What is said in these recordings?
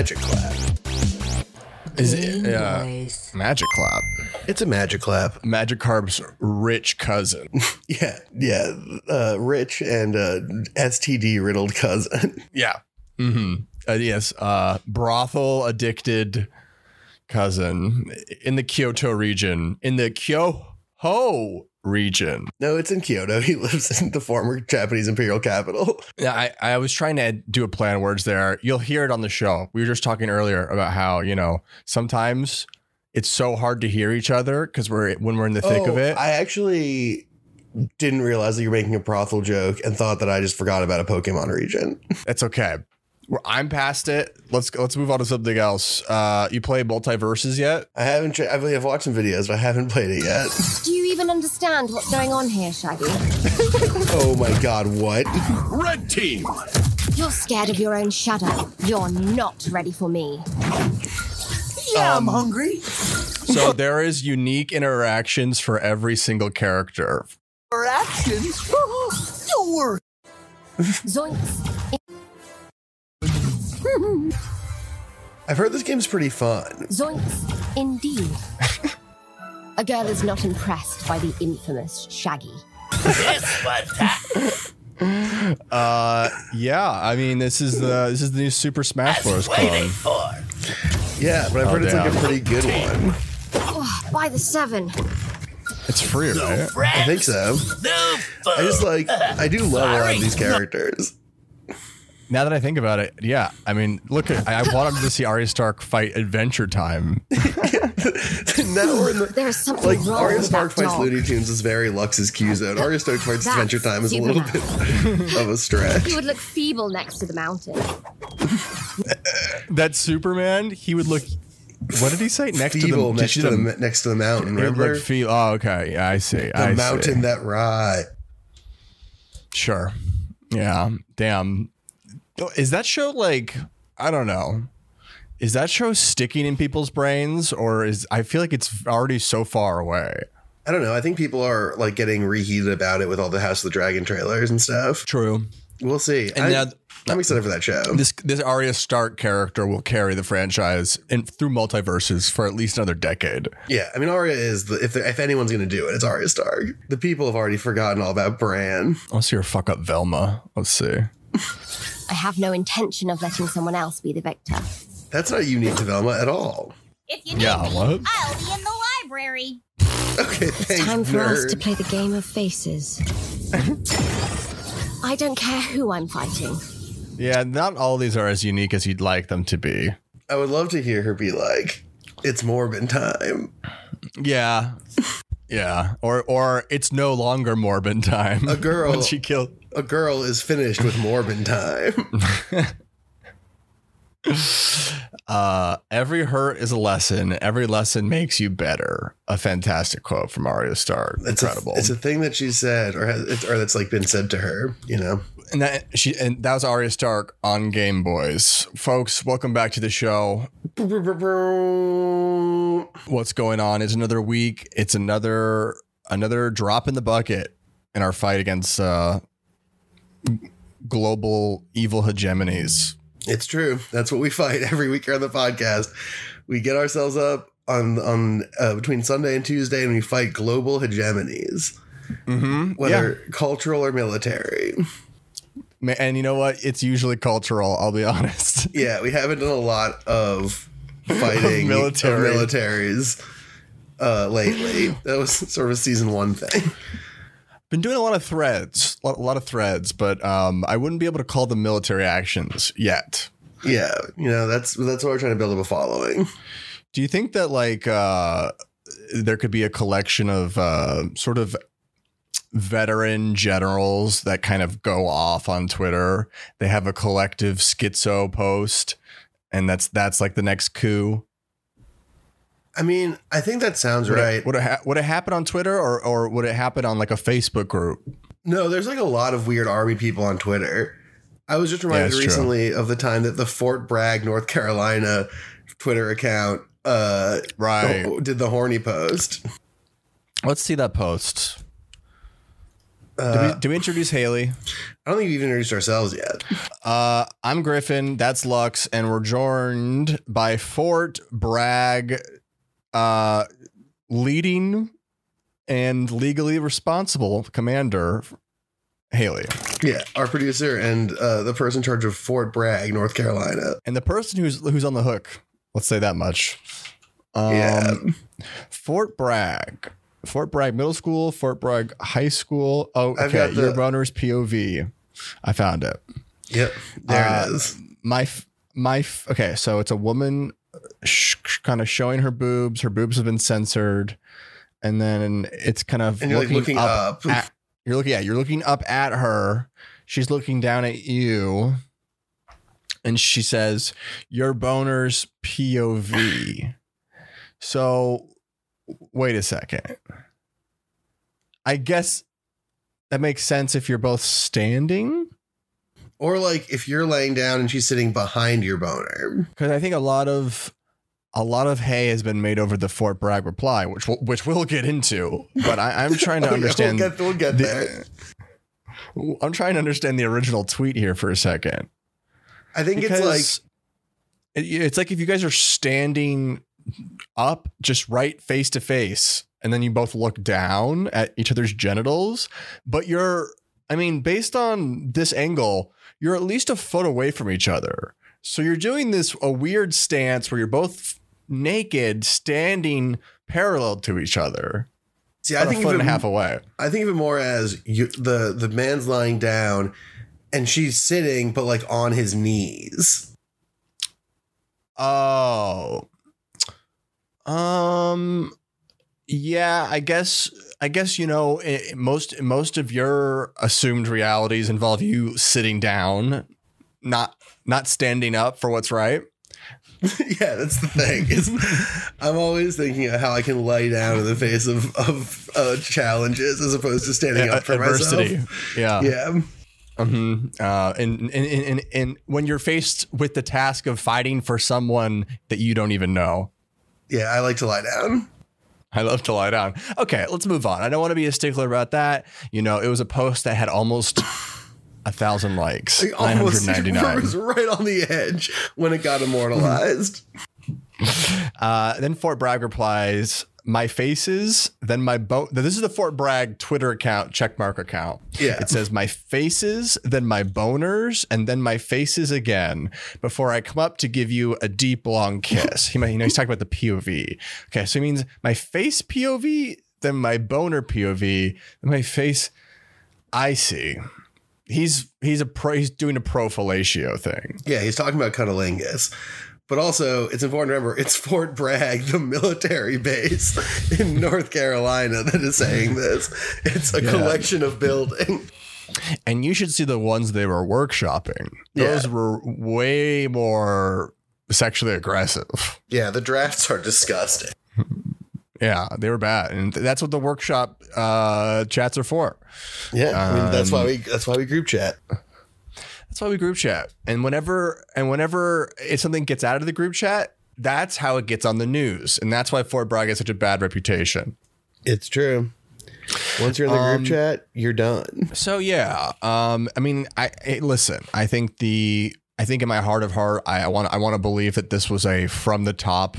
magic clap. Is it Game uh, Boys. Magic Clap? It's a magic clap. Magikarp's rich cousin. Yeah, yeah. Uh, rich and uh, STD riddled cousin. yeah. hmm Uh, yes. Uh, brothel addicted cousin in the Kyoto region. In the Kyoho region. No, it's in Kyoto. He lives in the former Japanese imperial capital. Yeah, I, I was trying to do a play on words there. You'll hear it on the show. We were just talking earlier about how, you know, sometimes it's so hard to hear each other because we're when we're in the thick of Oh, it. I actually didn't realize that you're making a brothel joke and thought that I just forgot about a Pokemon region. That's okay. We're- I'm past it. Let's let's move on to something else. Uh, you play MultiVersus yet? I haven't. Tra- I've I've watched some videos, but I haven't played it yet. Do you even understand what's going on here, Shaggy? Oh my god, what? Red team. You're scared of your own shadow. You're not ready for me. Yeah, I'm hungry. So there is unique interactions for every single character. For actions. Don't worry. Zoinks. I've heard this game's pretty fun. Zoinks. Indeed. A girl is not impressed by the infamous Shaggy. Guess what? Uh, yeah. I mean, this is the this is the new Super Smash Bros. Waiting clone. Yeah, but I've Oh, heard it's like a pretty good one. Oh, by the seven. It's free, No right? friends. I think so. No food. I just like I do love a lot of these characters. Now that I think about it, yeah. I mean, look, at, I I wanted to see Arya Stark fight Adventure Time. now we're in the There is something like wrong Arya Stark fights dog. Looney Tunes is very Lux's Q zone. Arya Stark fights That's Adventure Time is a little bit of a stretch. He would look feeble next to the mountain. That Superman, he would look. What did he say? Next Feeble to the next to the next to the mountain. Remember look fe- Oh, okay. Yeah, I see. the I mountain See. that ride. Sure. Yeah. Damn. Is that show like I don't know. Is that show sticking in people's brains or is I feel like it's already so far away. I don't know. I think people are like getting reheated about it with all the House of the Dragon trailers and stuff. True. We'll see. And I, now I'm excited for that show. this this Arya Stark character will carry the franchise in through MultiVersus for at least another decade. Yeah, I mean Arya is the if if anyone's going to do it, it's Arya Stark. The people have already forgotten all about Bran. Let's hear fuck up Velma. Let's see. I have no intention of letting someone else be the victor. That's not unique to Velma at all. If you need Yeah, me, what? I'll be in the library. Okay, thanks, Time for us to play the game of faces. I don't care who I'm fighting. Yeah, not all these are as unique as you'd like them to be. I would love to hear her be like, "It's Morbin time." Yeah. Yeah. Or or it's no longer Morbin time. A girl- when she killed A girl is finished with Morbin time. Uh, every hurt is a lesson. Every lesson makes you better. A fantastic quote from Arya Stark. It's Incredible. A, it's a thing that she said, or has, or that's like been said to her. You know, and that she and that was Arya Stark on Game Boys. Folks, welcome back to the show. What's going on? It's another week. It's another another drop in the bucket in our fight against uh, global evil hegemonies. It's true. That's what we fight every week here on the podcast. We get ourselves up on on uh, between Sunday and Tuesday, and we fight global hegemonies, Mm-hmm. whether cultural or military. And you know what? It's usually cultural. I'll be honest. Yeah, we haven't done a lot of fighting military. of militaries uh, lately. That was sort of a season one thing. Been doing a lot of threads, a lot, a lot of threads, but um, I wouldn't be able to call them military actions yet. Yeah, you know that's that's what we're trying to build up a following. Do you think that like uh, there could be a collection of uh, sort of veteran generals that kind of go off on Twitter? They have a collective schizo post, and that's that's like the next coup. I mean, I think that sounds Would right. It, would it ha- would it happen on Twitter or or would it happen on like a Facebook group? No, there's like a lot of weird army people on Twitter. I was just reminded true. recently of the time that the Fort Bragg, North Carolina Twitter account uh Right. did the horny post. Let's see that post. Do, we, do we introduce Haley? I don't think we've even introduced ourselves yet. Uh, I'm Griffin. That's Lux, and we're joined by Fort Bragg, uh, leading and legally responsible commander Haley, Yeah, our producer and uh, the person in charge of Fort Bragg, North Carolina. and the person who's who's on the hook. Let's say that much. Um, Yeah. Fort Bragg, Fort Bragg Middle School, Fort Bragg High School. Oh, I've okay. the- Your boner's POV. I found it. Yep, there Uh, it is. my my okay so it's a woman sh- sh- kind of showing her boobs her boobs have been censored and then it's kind of And you're like looking up. at, you're looking yeah you're looking up at her she's looking down at you and she says your boner's pov so wait a second i guess that makes sense if you're both standing Or like if you're laying down and she's sitting behind your boner. because I think a lot of a lot of hay has been made over the Fort Bragg reply, which we'll, which we'll get into. But I, I'm trying to Oh, yeah, understand. We'll get, we'll get the- there. I'm trying to understand the original tweet here for a second. I think it's like it- it's like if you guys are standing up, just right face to face, and then you both look down at each other's genitals, but you're, I mean, based on this angle, you're at least a foot away from each other. So you're doing this a weird stance where you're both naked, standing parallel to each other, see. I think foot of and a half away. I think of it more as you, the the man's lying down, and she's sitting, but like on his knees. Oh. Um yeah, I guess I guess you know i most most of your assumed realities involve you sitting down, not not standing up for what's right. yeah, that's the thing. Is I'm always thinking of how I can lay down in the face of of uh, challenges as opposed to standing up for Adversity. myself. Yeah. Yeah, Mhm. Uh, and, and, and, and, and when you're faced with the task of fighting for someone that you don't even know. Yeah. I like to lie down. I love to lie down. Okay, let's move on. I don't want to be a stickler about that. You know, it was a post that had almost a thousand likes, Like, almost hundred ninety it was right on the edge when it got immortalized. Uh, then Fort Bragg replies, "My faces, then my bone." This is the Fort Bragg Twitter account, checkmark account. Yeah. it says my faces, then my boners, and then my faces again before I come up to give you a deep long kiss. He might, you know, he's talking about the POV. Okay, so he means my face POV, then my boner POV, then my face. I see. He's he's a pro. He's doing a pro fellatio thing. Yeah, he's talking about cunnilingus. But also, it's important to remember it's Fort Bragg, the military base in North Carolina, that is saying this. It's a Yeah. collection of building. And you should see the ones they were workshopping. Those Yeah. were way more sexually aggressive. Yeah, the drafts are disgusting. Yeah, they were bad, and that's what the workshop uh, chats are for. Yeah, I mean that's why Um, we that's why we group chat. That's why we group chat. And whenever and whenever if something gets out of the group chat, that's how it gets on the news, and that's why Fort Bragg has such a bad reputation. It's true. Once you're in the Um, group chat, you're done. So yeah, um, I mean, I, I listen. I think the I think in my heart of heart, I want I want to believe that this was a from the top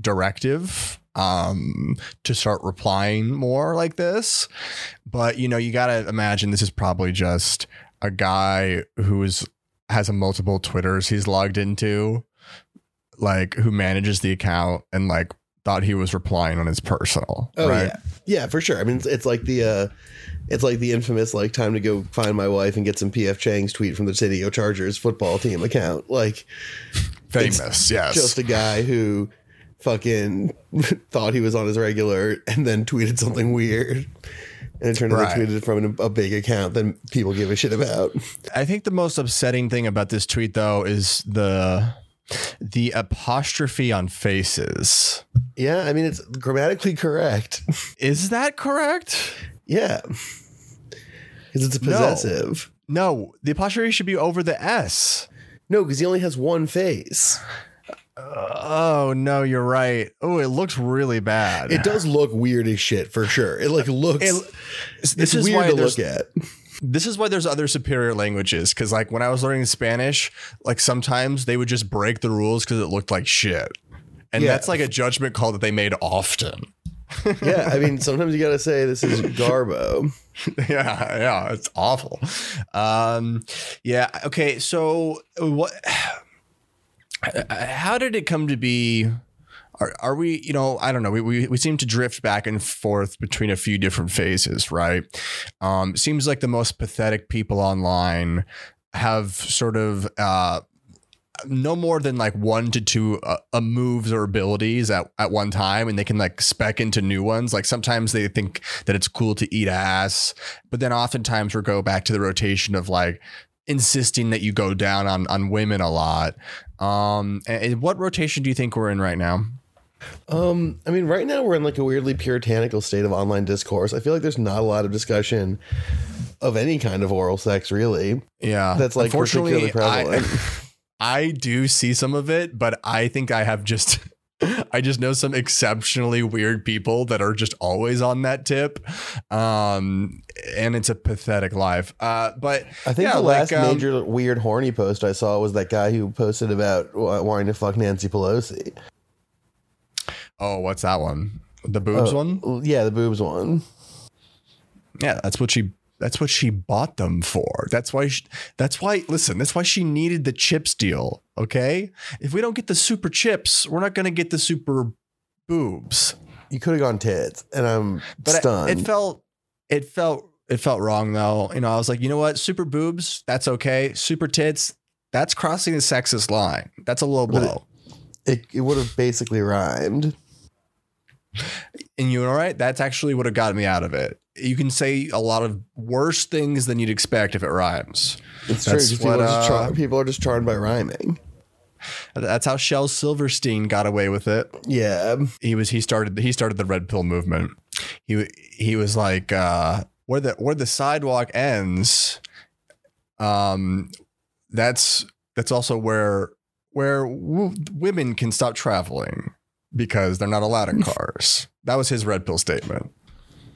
directive um to start replying more like this but you know you got to imagine this is probably just a guy who is has a multiple twitters he's logged into like who manages the account and like thought he was replying on his personal Oh right yeah, yeah, for sure. I mean, it's, it's like the uh, it's like the infamous like time to go find my wife and get some PF Chang's tweet from the City O Chargers football team account. Like famous yes just a guy who fucking thought he was on his regular and then tweeted something weird. And it turned out Right. they tweeted from a big account that people give a shit about. I think the most upsetting thing about this tweet though is the the apostrophe on faces. Yeah, I mean it's grammatically correct. Is that correct? yeah, because it's a No. possessive. No, the apostrophe should be over the S. No, because he only has one face. Oh no, you're right. Oh, it looks really bad. It does look weird as shit for sure. It like looks. It- it's this is weird why to look at. This is why there's other superior languages. Cause like when I was learning Spanish, like sometimes they would just break the rules because it looked like shit. And Yeah. that's like a judgment call that they made often. Yeah, I mean, sometimes you gotta say this is Garbo. yeah, yeah, it's awful. Um, yeah, okay. So what? How did it come to be? Are, are we? You know, I don't know. We, we we seem to drift back and forth between a few different phases, right? Um, seems like the most pathetic people online have sort of uh, no more than like one to two uh, moves or abilities at, at one time and they can like spec into new ones like sometimes they think that it's cool to eat ass but then oftentimes we go back to the rotation of like insisting that you go down on on women a lot um and, what rotation do you think we're in right now Um, I mean, right now we're in like a weirdly puritanical state of online discourse. I feel like there's not a lot of discussion of any kind of oral sex, really. yeah That's like particularly prevalent. I, I do see some of it but i think i have just I just know some exceptionally weird people that are just always on that tip. Um, and it's a pathetic life. Uh, but I think yeah, the last like, um, major weird horny post I saw was that guy who posted about wanting to fuck Nancy Pelosi. Oh, what's that one? The boobs Oh, one? Yeah, the boobs one. Yeah, that's what she that's what she bought them for. That's why she, that's why listen, that's why she needed the chips deal, okay? If we don't get the super chips, we're not going to get the super boobs. You could have gone tits, and I'm But it- stunned. it felt it felt it felt wrong though. You know, I was like, "You know what? Super boobs, that's okay. Super tits, that's crossing the sexist line. That's a low it- blow." it, it would have basically rhymed. And you know, right? That's actually what have got me out of it. You can say a lot of worse things than you'd expect if it rhymes. It's true. That's People, what, are just uh, char- people are just charmed by rhyming. That's how Shel Silverstein got away with it. Yeah. He was he started he started the red pill movement. He he was like uh, where the where the sidewalk ends. Um, that's that's also where where w- women can stop traveling because they're not allowed in cars. That was his red pill statement.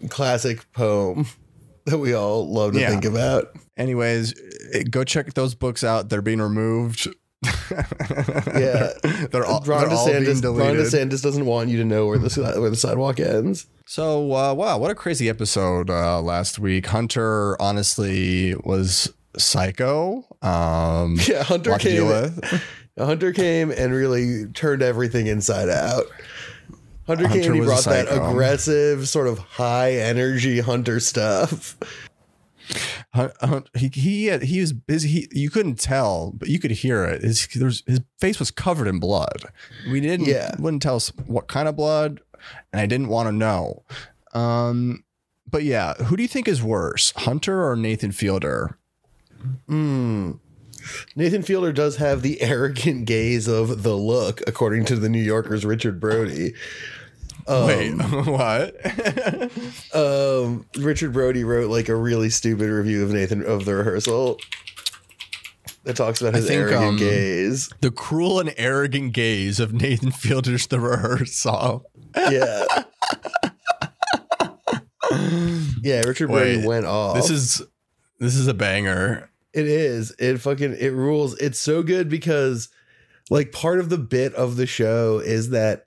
Classic poem that we all love to Yeah. think about. Anyways, eh, go check those books out. They're being removed. Yeah. they're all, Ron, they're all being DeSantis, Ron. DeSantis doesn't want you to know where the where the sidewalk ends. So uh, wow, what a crazy episode uh, last week. Hunter honestly was psycho. Um, Yeah, Hunter lot to deal came. Hunter came and really turned everything inside out. Hunter, Hunter came and he brought that aggressive, sort of high energy Hunter stuff. He he had, he was busy. He, you couldn't tell, but you could hear it. His was, his face was covered in blood. We didn't Yeah. wouldn't tell us what kind of blood, and I didn't want to know. Um, but yeah, who do you think is worse, Hunter or Nathan Fielder? Hmm. Nathan Fielder does have the arrogant gaze of the look, according to the New Yorker's Richard Brody. Um, Wait, what? um, Richard Brody wrote like a really stupid review of Nathan of the rehearsal that talks about his think, arrogant um, gaze. the cruel and arrogant gaze of Nathan Fielder's The Rehearsal. Yeah. yeah, Richard Brody Wait, went off. This is this is a banger. It is. It fucking it rules. It's so good because like part of the bit of the show is that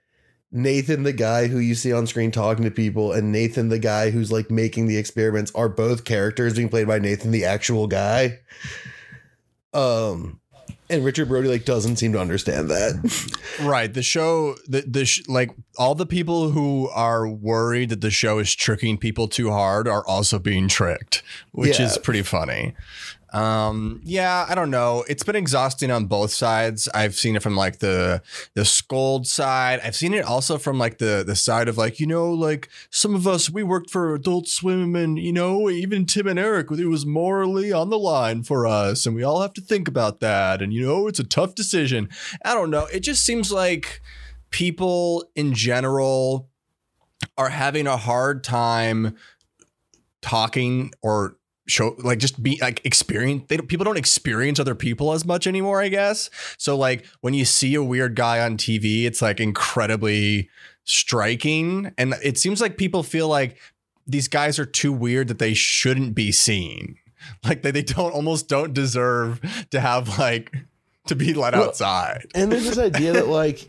Nathan the guy who you see on screen talking to people and Nathan the guy who's like making the experiments are both characters being played by Nathan the actual guy. Um and Richard Brody like doesn't seem to understand that. Right. The show, the the sh- like all the people who are worried that the show is tricking people too hard are also being tricked, which Yeah. is pretty funny. Um, yeah, I don't know. It's been exhausting on both sides. I've seen it from like the the scold side. I've seen it also from like the the side of like you know like some of us we worked for Adult Swim and you know even Tim and Eric it was morally on the line for us and we all have to think about that and you know it's a tough decision. I don't know. It just seems like people in general are having a hard time talking or show like just be like experience they don't, people don't experience other people as much anymore i guess. So like when you see a weird guy on tv it's like incredibly striking. And it seems like people feel like these guys are too weird that they shouldn't be seen. Like they, they don't almost don't deserve to have like to be let Well, outside. And there's this idea that like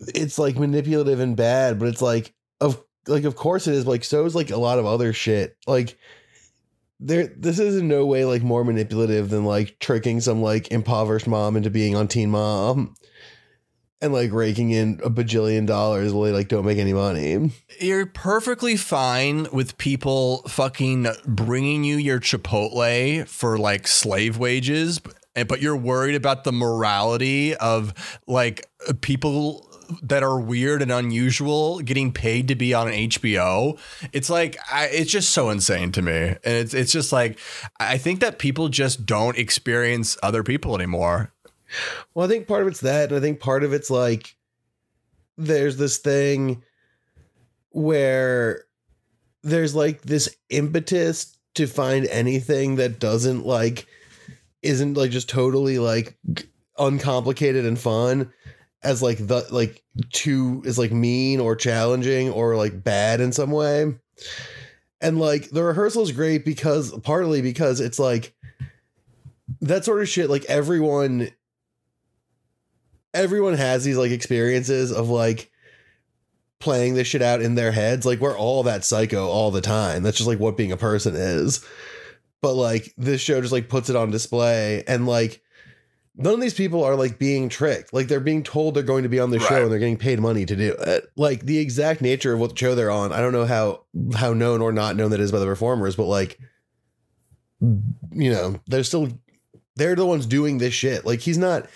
it's like manipulative and bad, but it's like of like of course it is, but like so is like a lot of other shit. Like there this is in no way like more manipulative than like tricking some like impoverished mom into being on teen mom and like raking in a bajillion dollars while they like don't make any money. You're perfectly fine with people fucking bringing you your Chipotle for like slave wages, but but you're worried about the morality of like people that are weird and unusual getting paid to be on HBO. It's like I, it's just so insane to me, and it's it's just like I think that people just don't experience other people anymore. Well, I think part of it's that, and I think part of it's like there's this thing where there's like this impetus to find anything that doesn't like isn't like just totally like uncomplicated and fun as like the like too is like mean or challenging or like bad in some way. And like the rehearsal is great because partly because it's like that sort of shit like everyone everyone has these like experiences of like playing this shit out in their heads. Like we're all that psycho all the time. That's just like what being a person is. But like this show just like puts it on display and like none of these people are like being tricked. Like they're being told they're going to be on the show and they're getting paid money to do it. Uh, like the exact nature of what show they're on. I don't know how how known or not known that is by the performers, but like you know, they're still they're the ones doing this shit. Like he's not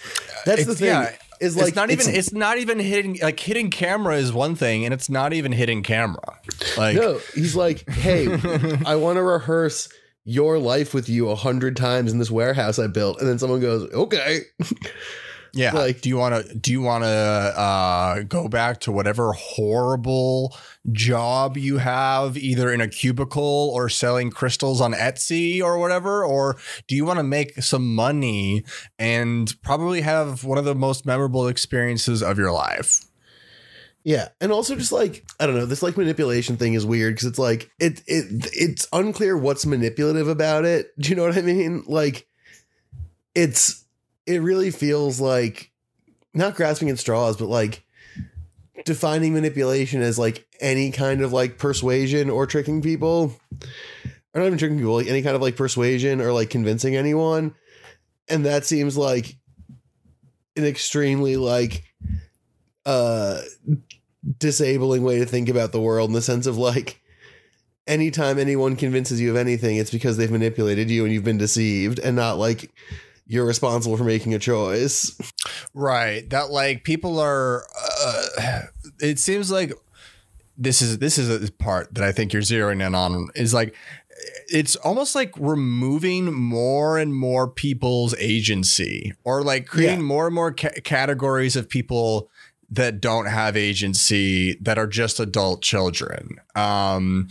that's the thing. yeah, is like it's not even it's not even hitting like hitting camera is one thing and it's not even hitting camera like no, he's like, hey, I want to rehearse your life with you a hundred times in this warehouse I built, and then someone goes, okay, yeah. Like- do you want to do you want to uh go back to whatever horrible job you have either in a cubicle or selling crystals on Etsy or whatever? Or do you want to make some money and probably have one of the most memorable experiences of your life yeah, and also just like I don't know, this like manipulation thing is weird because it's like it it it's unclear what's manipulative about it. Do you know what I mean? Like, it's it really feels like not grasping at straws, but like defining manipulation as like any kind of like persuasion or tricking people. Or not even tricking people, like any kind of like persuasion or like convincing anyone. And that seems like an extremely like uh disabling way to think about the world in the sense of like anytime anyone convinces you of anything, it's because they've manipulated you and you've been deceived and not like you're responsible for making a choice. Right. That like people are uh, it seems like this is this is a part that I think you're zeroing in on is like it's almost like removing more and more people's agency or like creating Yeah. more and more ca- categories of people that don't have agency that are just adult children. Um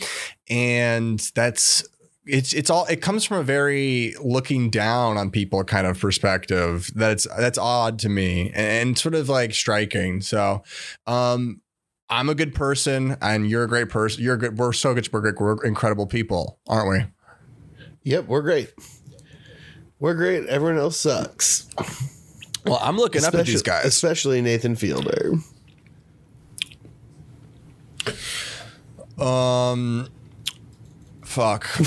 and that's it's it's all it comes from a very looking down on people kind of perspective that's that's odd to me and, and sort of like striking so um i'm a good person and you're a great person you're good we're so good we're, great, we're incredible people aren't we Yep, we're great. We're great. Everyone else sucks. Well i'm looking up at these Especially- guys Especially Nathan Fielder. um fuck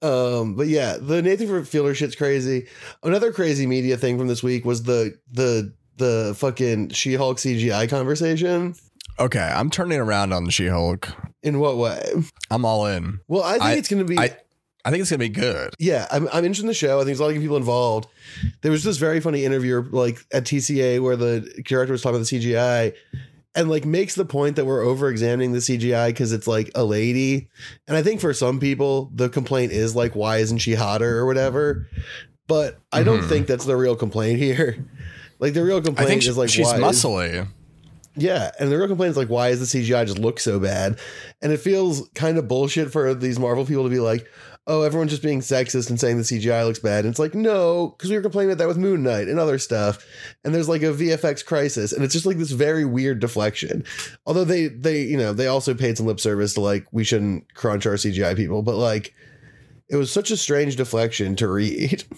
Um, but yeah, the Nathan Fielder shit's crazy. Another crazy media thing from this week was the the the fucking She-Hulk CGI conversation. okay i'm turning around on the she-hulk In what way? i'm all in Well, I think I- it's going to be. i i think it's gonna be good yeah, I'm, I'm interested in the show. I think there's a lot of people involved. There was this very funny interview like at TCA where the director was talking about the CGI and like makes the point that we're over examining the CGI because it's like a lady. And I think for some people, the complaint is like, why isn't she hotter or whatever? But I don't Mhm. think that's the real complaint here. Like the real i complaint think is like, she's why is- muscly Yeah, and the real complaint is like, why does the CGI just look so bad? And it feels kind of bullshit for these Marvel people to be like, oh, everyone's just being sexist and saying the CGI looks bad. And it's like, no, because we were complaining about that with Moon Knight and other stuff. And there's like a VFX crisis, and it's just like this very weird deflection. Although they they you know they also paid some lip service to like we shouldn't crunch our CGI people, but like it was such a strange deflection to read.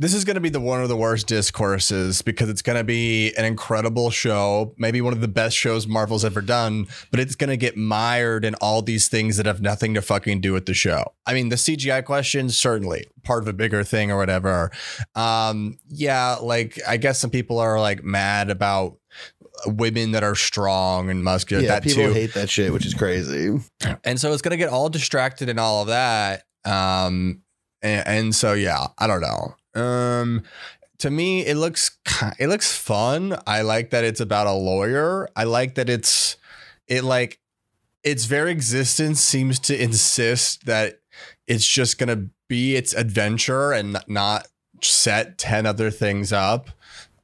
This is going to be the one of the worst discourses because it's going to be an incredible show, maybe one of the best shows Marvel's ever done, but it's going to get mired in all these things that have nothing to fucking do with the show. I mean, the CGI question certainly part of a bigger thing or whatever. Um, yeah, like I guess some people are like mad about women that are strong and muscular. yeah, that people too. hate that shit, which is crazy. and so it's gonna get all distracted in all of that um and, and so yeah i don't know um to me it looks it looks fun. I like that it's about a lawyer. I like that it's it like its very existence seems to insist that it's just gonna be its adventure and not set 10 other things up.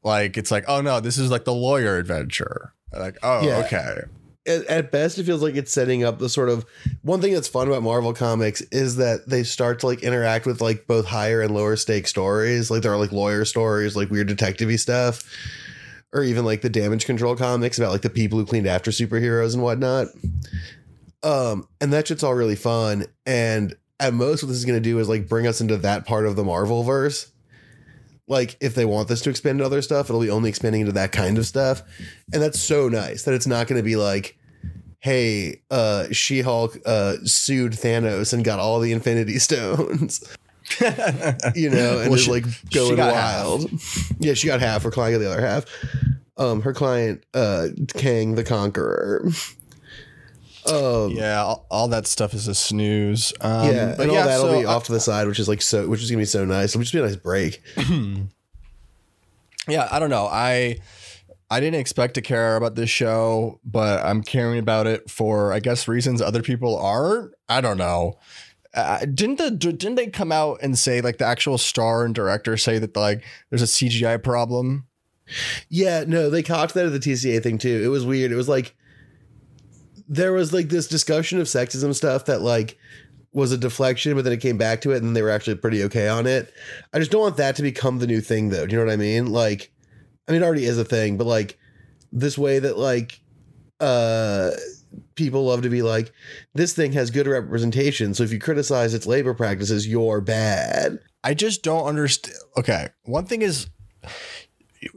Like it's like oh no this is like the lawyer adventure. Like oh Yeah. okay at, at best it feels like it's setting up the sort of one thing that's fun about marvel comics is that they start to like interact with like both higher and lower stake stories. Like there are like lawyer stories like weird detective stuff or even like the damage control comics about like the people who cleaned after superheroes and whatnot. Um and that shit's all really fun. And at most what this is going to do is like bring us into that part of the marvel verse like if they want this to expand to other stuff it'll be only expanding into that kind of stuff. And that's so nice that it's not going to be like hey uh she-hulk uh sued thanos and got all the infinity stones. You know and Well, she- like going wild. Yeah she got half her client got the other half. Um her client uh kang the conqueror um Yeah, all, all that stuff is a snooze. Um, yeah, but and all yeah, that'll so be off to the side, which is like so, which is gonna be so nice. It'll just be a nice break. yeah, I don't know. I I didn't expect to care about this show, but I'm caring about it for I guess reasons other people aren't. I don't know. Uh, didn't the didn't they come out and say like the actual star and director say that like there's a CGI problem? Yeah, no, they cocked that at the TCA thing too. It was weird. It was like there was like this discussion of sexism stuff that like was a deflection, but then it came back to it, and they were actually pretty okay on it. I just don't want that to become the new thing, though. Do you know what I mean? Like, I mean, it already is a thing, but like this way that like uh people love to be like this thing has good representation so if you criticize its labor practices you're bad I just don't understand. Okay, one thing is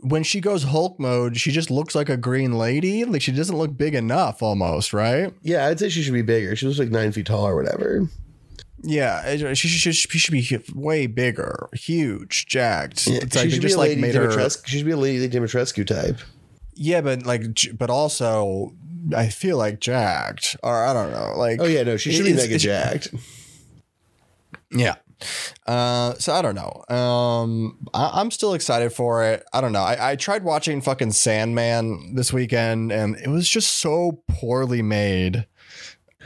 when she goes Hulk mode, she just looks like a green lady. Like she doesn't look big enough, almost, right? yeah i'd say she should be bigger she was like nine feet tall or whatever Yeah, she should she should be way bigger, huge, jacked. Yeah, It's she like they should just be a like lady made her. She should be a lady Dimitrescu type. Yeah, but like, but also, I feel like jacked, or I don't know, like. Oh yeah, no, she should be mega jacked. Yeah. Uh, so I don't know. Um, I, I'm still excited for it. I don't know. I, I tried watching fucking Sandman this weekend, and it was just so poorly made.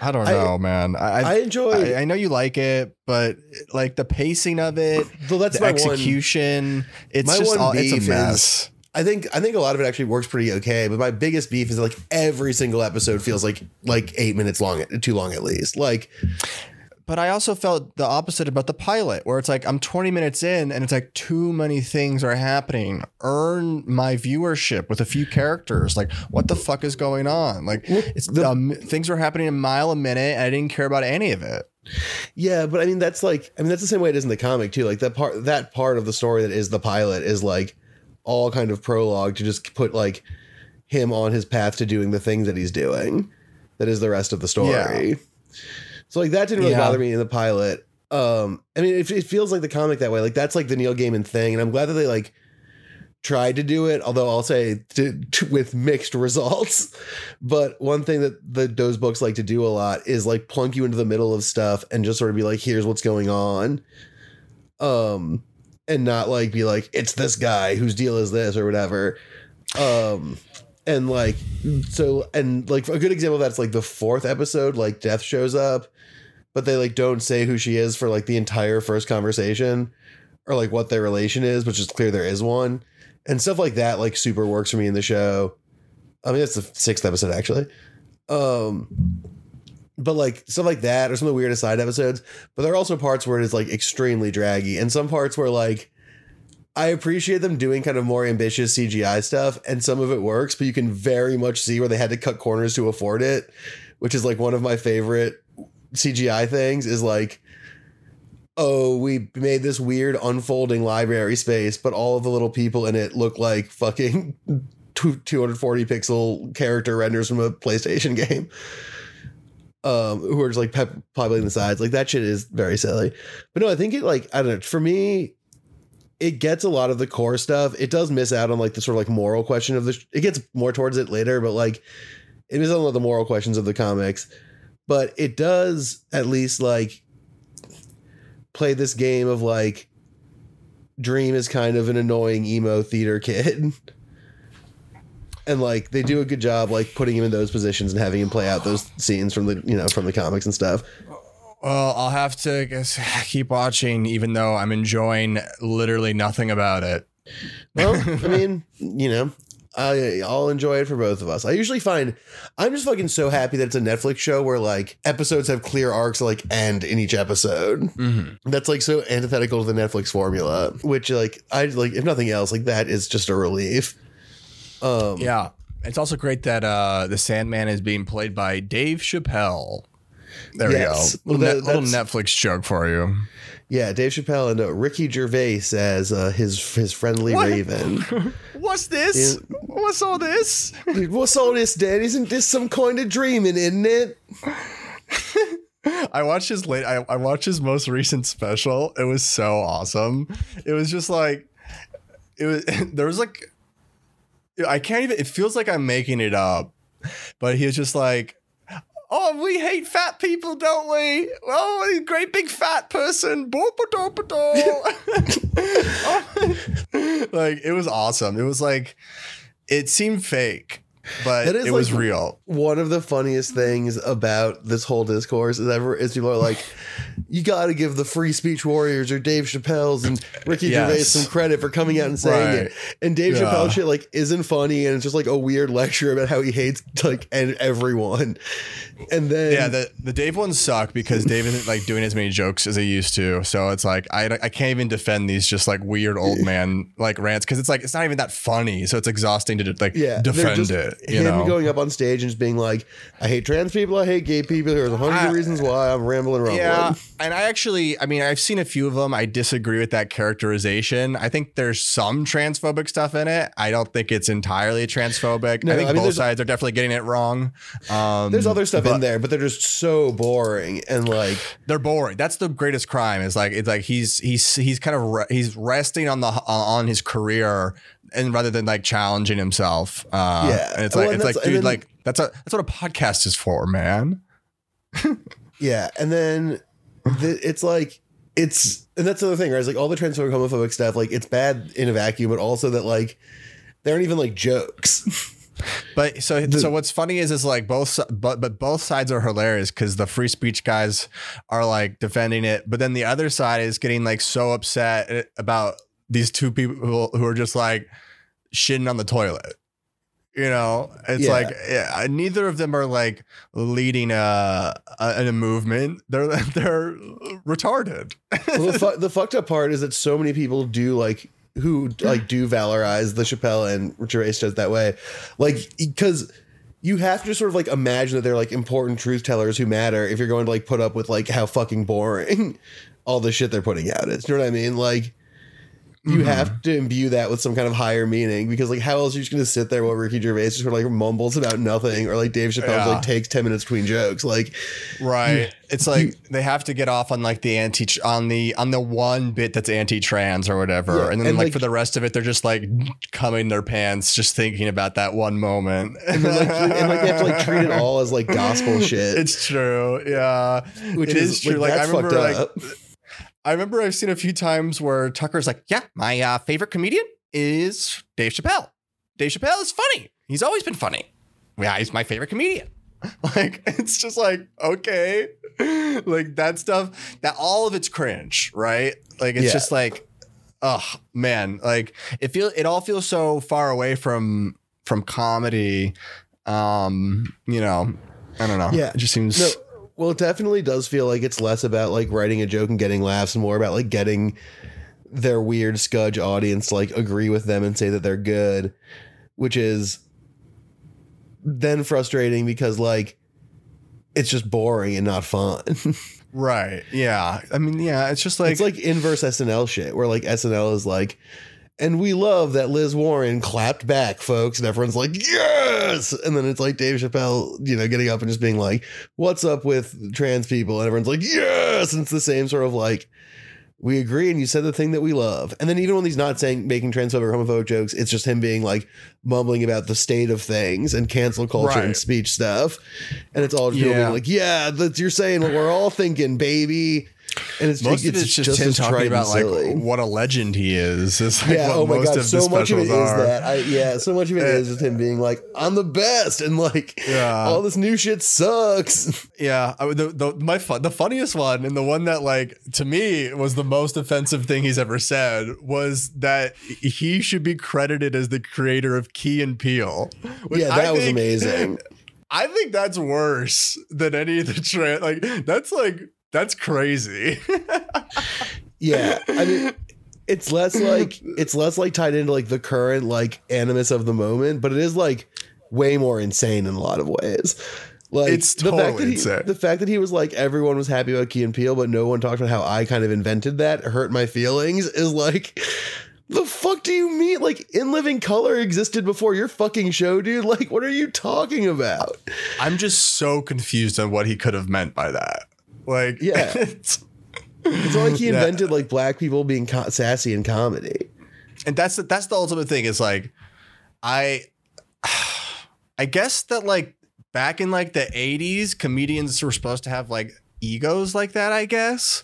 I don't I- know, man. I, I enjoy. I, I know you like it, but like the pacing of it, Though that's the my one. execution, it's my just one all, it's beef a is- mess. I think I think a lot of it actually works pretty okay. But my biggest beef is like every single episode feels like like eight minutes long, too long at least. Like But I also felt the opposite about the pilot, where it's like I'm 20 minutes in and it's like too many things are happening. Earn my viewership with a few characters. Like, what the fuck is going on? Like, it's the- um, things were happening a mile a minute. And I didn't care about any of it. yeah, but I mean that's like I mean that's the same way it is in the comic too. Like that part that part of the story that is the pilot is like all kind of prologue to just put like him on his path to doing the things that he's doing. That is the rest of the story. Yeah. So like that didn't really Yeah. bother me in the pilot. Um, I mean, it, it feels like the comic that way. Like that's like the Neil Gaiman thing, and I'm glad that they like tried to do it. Although I'll say to, to- with mixed results. But one thing that the those books like to do a lot is like plunk you into the middle of stuff and just sort of be like, "Here's what's going on," um, and not like be like, "It's this guy whose deal is this" or whatever. Um, and like so and like a good example of that's like the fourth episode like death shows up but they like don't say who she is for like the entire first conversation or like what their relation is which is clear there is one and stuff like that like super works for me in the show I mean, that's the sixth episode actually. Um, but like stuff like that or some of the weirdest side episodes. But there are also parts where it is like extremely draggy, and some parts where like I appreciate them doing kind of more ambitious CGI stuff, and some of it works, but you can very much see where they had to cut corners to afford it, which is like one of my favorite CGI things is like, oh, we made this weird unfolding library space, but all of the little people in it look like fucking 240 pixel character renders from a PlayStation game. Um, who are just like pep- populating the sides. Like that shit is very silly. But no, I think it like, I don't know, for me, it gets a lot of the core stuff. It does miss out on like the sort of like moral question of the. Sh- it gets more towards it later, but like it misses out on the moral questions of the comics. But it does at least like play this game of like Dream is kind of an annoying emo theater kid. And like they do a good job like putting him in those positions and having him play out those scenes from the you know from the comics and stuff. Well, I'll have to guess keep watching, even though I'm enjoying literally nothing about it. Well, I mean, you know, I I'll enjoy it for both of us. I usually find I'm just fucking so happy that it's a Netflix show where like episodes have clear arcs like end in each episode. Mm-hmm. That's like so antithetical to the Netflix formula, which like I like if nothing else, like that is just a relief. Um Yeah. It's also great that uh, the Sandman is being played by Dave Chappelle. There Yes. we go. Little, Well, net- little Netflix joke for you. yeah, Dave Chappelle and uh, Ricky Gervais as uh, his his friendly What? raven. What's this? What's all this? What's all this, Dad? Isn't this some kind of dreaming, isn't it? I watched his late. I, I watched his most recent special. It was so awesome. It was just like, it was. There was like, I can't even. It feels like I'm making it up, but he was just like, "Oh, we hate fat people, don't we? Oh, a great big fat person." Oh, like it was awesome. It was like, it seemed fake, but it was like- real. one of the funniest things about this whole discourse is ever is people are like, you got to give the free speech warriors or Dave Chappelle's and Ricky Yes. Gervais some credit for coming out and saying Right. it. And Dave Yeah. Chappelle shit like isn't funny and it's just like a weird lecture about how he hates like and everyone. And then Yeah, the the Dave ones suck because Dave isn't like doing as many jokes as he used to. So it's like I I can't even defend these just like weird old man like rants because it's like it's not even that funny. So it's exhausting to like yeah, defend just it. Him know, going up on stage and just being like, I hate trans people, I hate gay people. There's a hundred I- reasons why I'm rambling, around." yeah. And I actually, I mean, I've seen a few of them. I disagree with that characterization. I think there's some transphobic stuff in it. I don't think it's entirely transphobic. No, I think I mean, both sides are definitely getting it wrong. Um, There's other stuff but- in there, but they're just so boring and like they're boring. That's the greatest crime. Is like it's like he's he's he's kind of re- he's resting on the on his career and rather than like challenging himself. Uh, Yeah. and it's Well, like and it's like dude, then- like that's a that's what a podcast is for, man. Yeah, and then the, it's like it's and that's the other thing, right? It's like all the transphobic, homophobic stuff, like it's bad in a vacuum, but also that like they aren't even like jokes. But so so what's funny is is like both but but both sides are hilarious because the free speech guys are like defending it, but then the other side is getting like so upset about these two people who are just like shitting on the toilet. You know, it's Yeah. like yeah, neither of them are like leading a, a, a movement. They're they're retarded. well, the, fu- the fucked up part is that so many people do like who like do valorize the Chappelle and Gervais does that way, like because you have to sort of like imagine that they're like important truth tellers who matter if you're going to like put up with like how fucking boring all the shit they're putting out is. You know what I mean? Like you Mm-hmm. have to imbue that with some kind of higher meaning because like how else are you just gonna sit there while Ricky Gervais just sort of like mumbles about nothing or like Dave Chappelle Yeah. like takes 10 minutes between jokes. Like Right. It's like they have to get off on like the anti on the on the one bit that's anti-trans or whatever, Yeah, and then and, like, like- for the rest of it, they're just like coming their pants, just thinking about that one moment. and then like and like they have to like treat it all as like gospel shit. It's true, yeah. which It is, true. Like, Like, I remember, like, up. I remember I've seen a few times where Tucker's like, "Yeah, my uh, favorite comedian is Dave Chappelle. Dave Chappelle is funny. He's always been funny. Yeah, he's my favorite comedian." Like it's just like okay, like that stuff. That all of it's cringe, right? Like it's Yeah. just like, oh man, like it feel it all feels so far away from from comedy. Um, you know, I don't know. Yeah. it just seems. No, well, it definitely does feel like it's less about like writing a joke and getting laughs and more about like getting their weird scudge audience to like agree with them and say that they're good, which is then frustrating because like it's just boring and not fun. Right. Yeah. I mean, yeah. It's just like it's like inverse SNL shit where like SNL is like, and we love that Liz Warren clapped back, folks, and everyone's like, yes. And then it's like Dave Chappelle, you know, getting up and just being like, what's up with trans people? And everyone's like, yes. And it's the same sort of like, we agree, and you said the thing that we love. And then even when he's not saying making transphobic or homophobic jokes, it's just him being like mumbling about the state of things and cancel culture and speech stuff. And it's all just people Yeah. being like, yeah, that's you're saying what we're all thinking, baby. And it's most it's of it's just, him talking about like silly. what a legend he is. It's like yeah. Oh my most god. of So much of it is are. that. I, yeah. So much of it Uh, is just him being like, "I'm the best," and like, Yeah. all this new shit sucks. Yeah, I, the, the my fun, the funniest one and the one that like to me was the most offensive thing he's ever said was that he should be credited as the creator of Key and Peele. yeah, I that was think- amazing. I think that's worse than any of the tra- like that's like that's crazy. Yeah, I mean, it's less like it's less like tied into like the current like animus of the moment, but it is like way more insane in a lot of ways. Like It's the fact that totally he, insane. the fact that he was like everyone was happy about Key and Peele, but no one talked about how I kind of invented that hurt my feelings is like. The fuck do you mean? Like, In Living Color existed before your fucking show, dude? Like, what are you talking about? I'm just so confused on what he could have meant by that. Like Yeah. it's- It's not like he Yeah. invented like black people being co- sassy in comedy. and that's the, that's the ultimate thing is like i i guess that like back in like the 80s comedians were supposed to have like egos like that i guess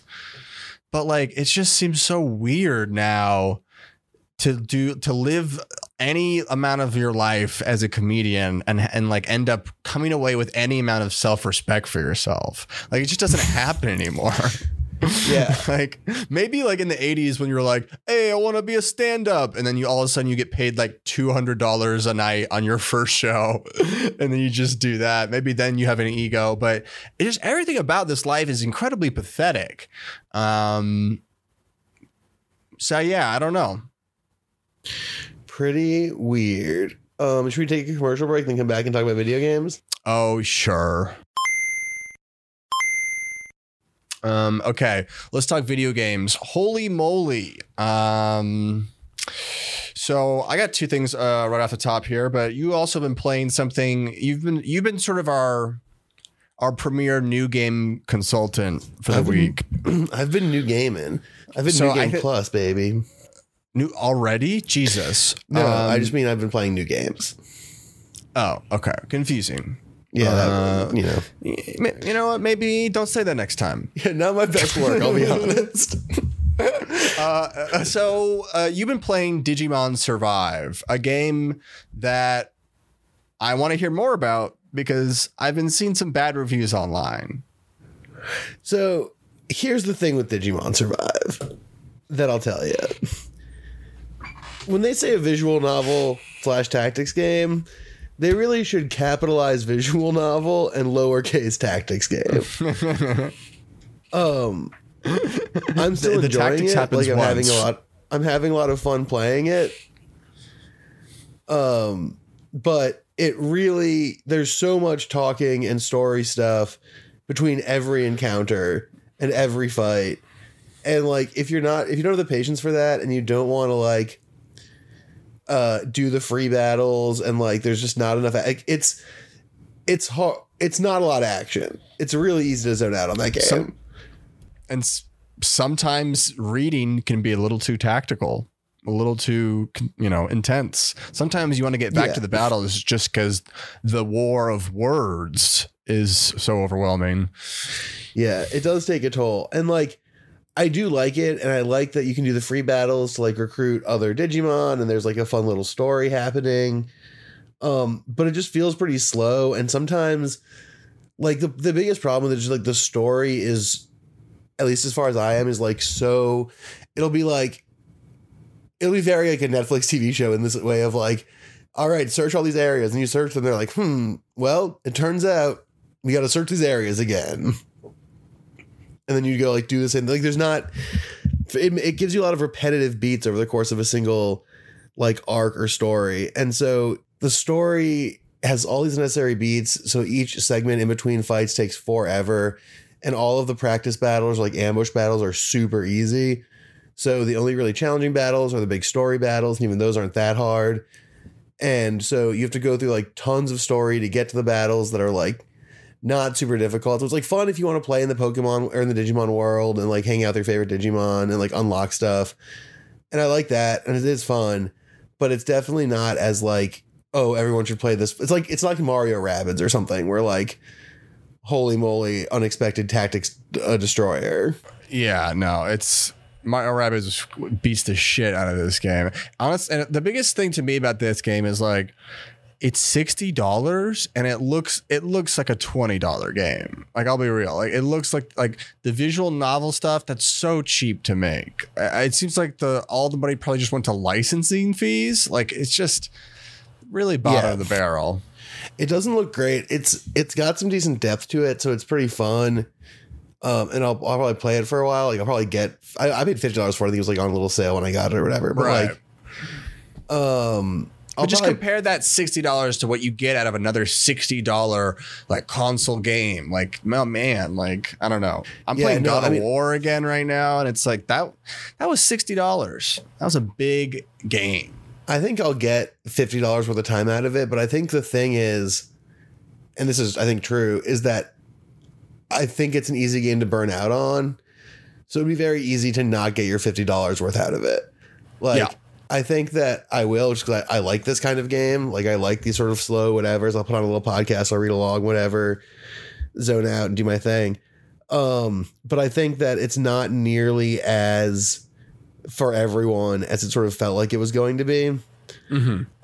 but like it just seems so weird now to do to live any amount of your life as a comedian and and like end up coming away with any amount of self-respect for yourself like it just doesn't happen anymore Yeah. like maybe like in the 80s when you were like, hey, I want to be a stand-up. And then you all of a sudden you get paid like $200 a night on your first show. and then you just do that. Maybe then you have an ego. But it just everything about this life is incredibly pathetic. Um so yeah, I don't know. Pretty weird. Um, should we take a commercial break and come back and talk about video games? Oh, sure. Um, okay, let's talk video games. Holy moly. Um, so I got two things uh, right off the top here, but you also been playing something. You've been you've been sort of our our premier new game consultant for the I've been- week. I've been new gaming. I've been So new I game hit- plus, baby. New already? Jesus. No, I Um, just mean I've been playing new games. oh okay, confusing. Yeah, Uh, that, you know, You know what? Maybe don't say that next time. yeah, not my best work. I'll be honest. Uh, so uh, you've been playing Digimon Survive, a game that I want to hear more about because I've been seeing some bad reviews online. So here's the thing with Digimon Survive that I'll tell you. When they say a visual novel slash tactics game, they really should capitalize visual novel and lowercase tactics game. um, I'm still The- the enjoying tactics it. Like I'm having a lot. I'm having a lot of fun playing it. Um, but it really there's so much talking and story stuff between every encounter and every fight. And like if you're not if you don't have the patience for that and you don't want to like uh do the free battles and like there's just not enough like, it's it's hard it's not a lot of action. It's really easy to zone out on that game. Some- And s- sometimes reading can be a little too tactical, a little too, you know, intense. Sometimes you want to get back Yeah. to the battles just because the war of words is so overwhelming. Yeah, it does take a toll. And like I do like it and I like that you can do the free battles to like recruit other Digimon and there's like a fun little story happening. Um but it just feels pretty slow and sometimes like the the biggest problem with it is like the story is at least as far as I am is like so it'll be like it'll be very like a Netflix TV show in this way of like all right, search all these areas, and you search them. They're like, hmm. Well, it turns out we got to search these areas again, and then you go like do the same. Like, there's not. It, it gives you a lot of repetitive beats over the course of a single like arc or story, and so the story has all these necessary beats. So each segment in between fights takes forever, and all of the practice battles, like ambush battles, are super easy. So the only really challenging battles are the big story battles, and even those aren't that hard. And so you have to go through like tons of story to get to the battles that are like not super difficult. It was like fun if you want to play in the Pokemon or in the Digimon world and like hang out with your favorite Digimon and like unlock stuff. And I like that, and it is fun, but it's definitely not as like oh everyone should play this. It's like it's like Mario Rabbids or something where like holy moly unexpected tactics uh, destroyer. Yeah, no, it's Mario Rabbids beats the shit out of this game. Honest, and the biggest thing to me about this game is like it's sixty dollars and it looks it looks like a twenty dollar game. Like I'll be real, like it looks like like the visual novel stuff that's so cheap to make. It seems like the all the money probably just went to licensing fees. Like it's just really bottom Yeah. of the barrel. It doesn't look great. It's it's got some decent depth to it, so it's pretty fun. Um, and I'll, I'll probably play it for a while. Like I'll probably get. I, I paid fifty dollars for it. I think it was like on a little sale when I got it or whatever. But Right. like, um, I'll But just probably- compare that sixty dollars to what you get out of another sixty dollar like console game. Like, oh man, like I don't know. I'm Yeah, playing no, God I of mean- War again right now, and it's like that. That was sixty dollars. That was a big game. I think I'll get fifty dollars worth of time out of it. But I think the thing is, and this is I think true, is that I think it's an easy game to burn out on. So it'd be very easy to not get your fifty dollars worth out of it. Like Yeah. I think that I will just because I, I like this kind of game. Like I like these sort of slow whatevers. I'll put on a little podcast, I'll read along, whatever, zone out and do my thing. Um, but I think that it's not nearly as for everyone as it sort of felt like it was going to be.